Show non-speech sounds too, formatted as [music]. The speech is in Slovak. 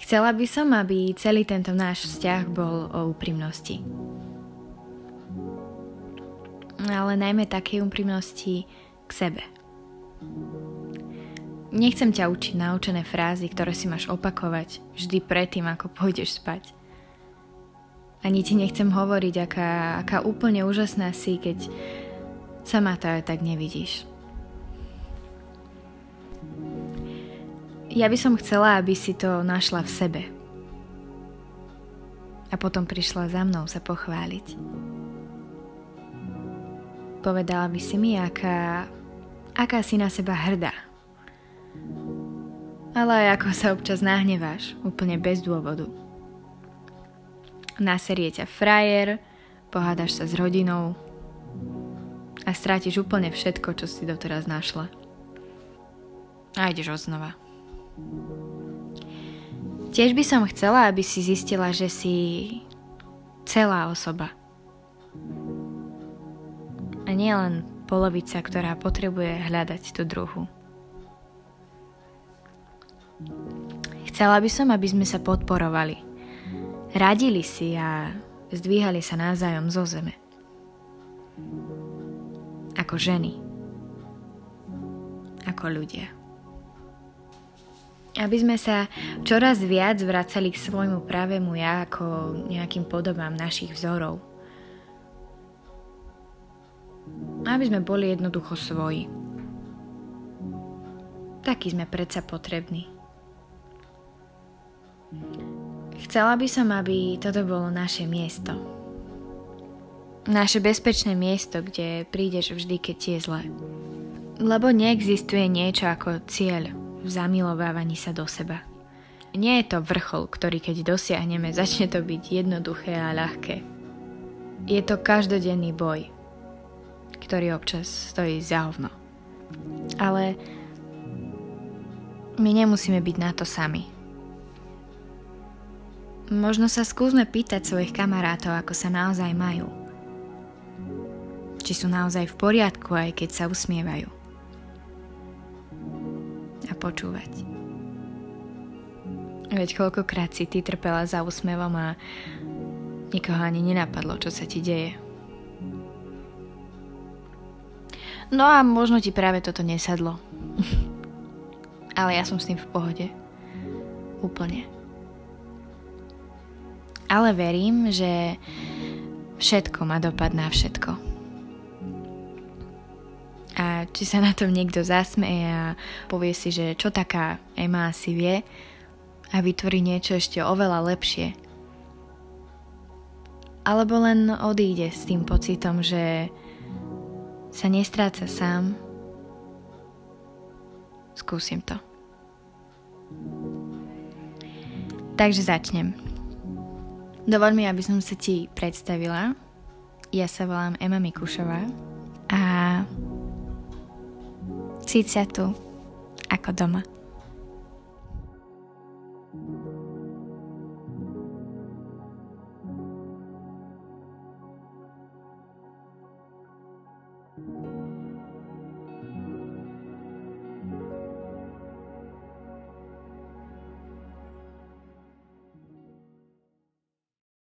Chcela by som, aby celý tento náš vzťah bol o úprimnosti. Ale najmä takej úprimnosti k sebe. Nechcem ťa učiť naučené frázy, ktoré si máš opakovať vždy predtým, ako pôjdeš spať. Ani ti nechcem hovoriť, aká, aká úplne úžasná si, keď sama to aj tak nevidíš. Ja by som chcela, aby si to našla v sebe. A potom prišla za mnou sa pochváliť. Povedala by si mi, aká, aká si na seba hrdá ale aj ako sa občas nahneváš, úplne bez dôvodu. Naserie ťa frajer, pohádaš sa s rodinou a strátiš úplne všetko, čo si doteraz našla. A ideš odznova. Tiež by som chcela, aby si zistila, že si celá osoba. A nie len polovica, ktorá potrebuje hľadať tú druhu. Chcela by som, aby sme sa podporovali. Radili si a zdvíhali sa navzájom zo zeme. Ako ženy. Ako ľudia. Aby sme sa čoraz viac vracali k svojmu pravému ja ako nejakým podobám našich vzorov. Aby sme boli jednoducho svoji. Takí sme predsa potrební. Chcela by som, aby toto bolo naše miesto. Naše bezpečné miesto, kde prídeš vždy, keď ti je zle. Lebo neexistuje niečo ako cieľ v zamilovávaní sa do seba. Nie je to vrchol, ktorý keď dosiahneme, začne to byť jednoduché a ľahké. Je to každodenný boj, ktorý občas stojí za hovno. Ale my nemusíme byť na to sami. Možno sa skúsme pýtať svojich kamarátov, ako sa naozaj majú. Či sú naozaj v poriadku, aj keď sa usmievajú. A počúvať. Veď koľkokrát si ty trpela za úsmevom a nikoho ani nenapadlo, čo sa ti deje. No a možno ti práve toto nesadlo. [laughs] Ale ja som s tým v pohode. Úplne ale verím, že všetko má dopad na všetko. A či sa na tom niekto zasmeje a povie si, že čo taká Ema asi vie a vytvorí niečo ešte oveľa lepšie. Alebo len odíde s tým pocitom, že sa nestráca sám. Skúsim to. Takže začnem. Dovol mi, aby som sa ti predstavila. Ja sa volám Ema Mikušová a cíť tu ako doma.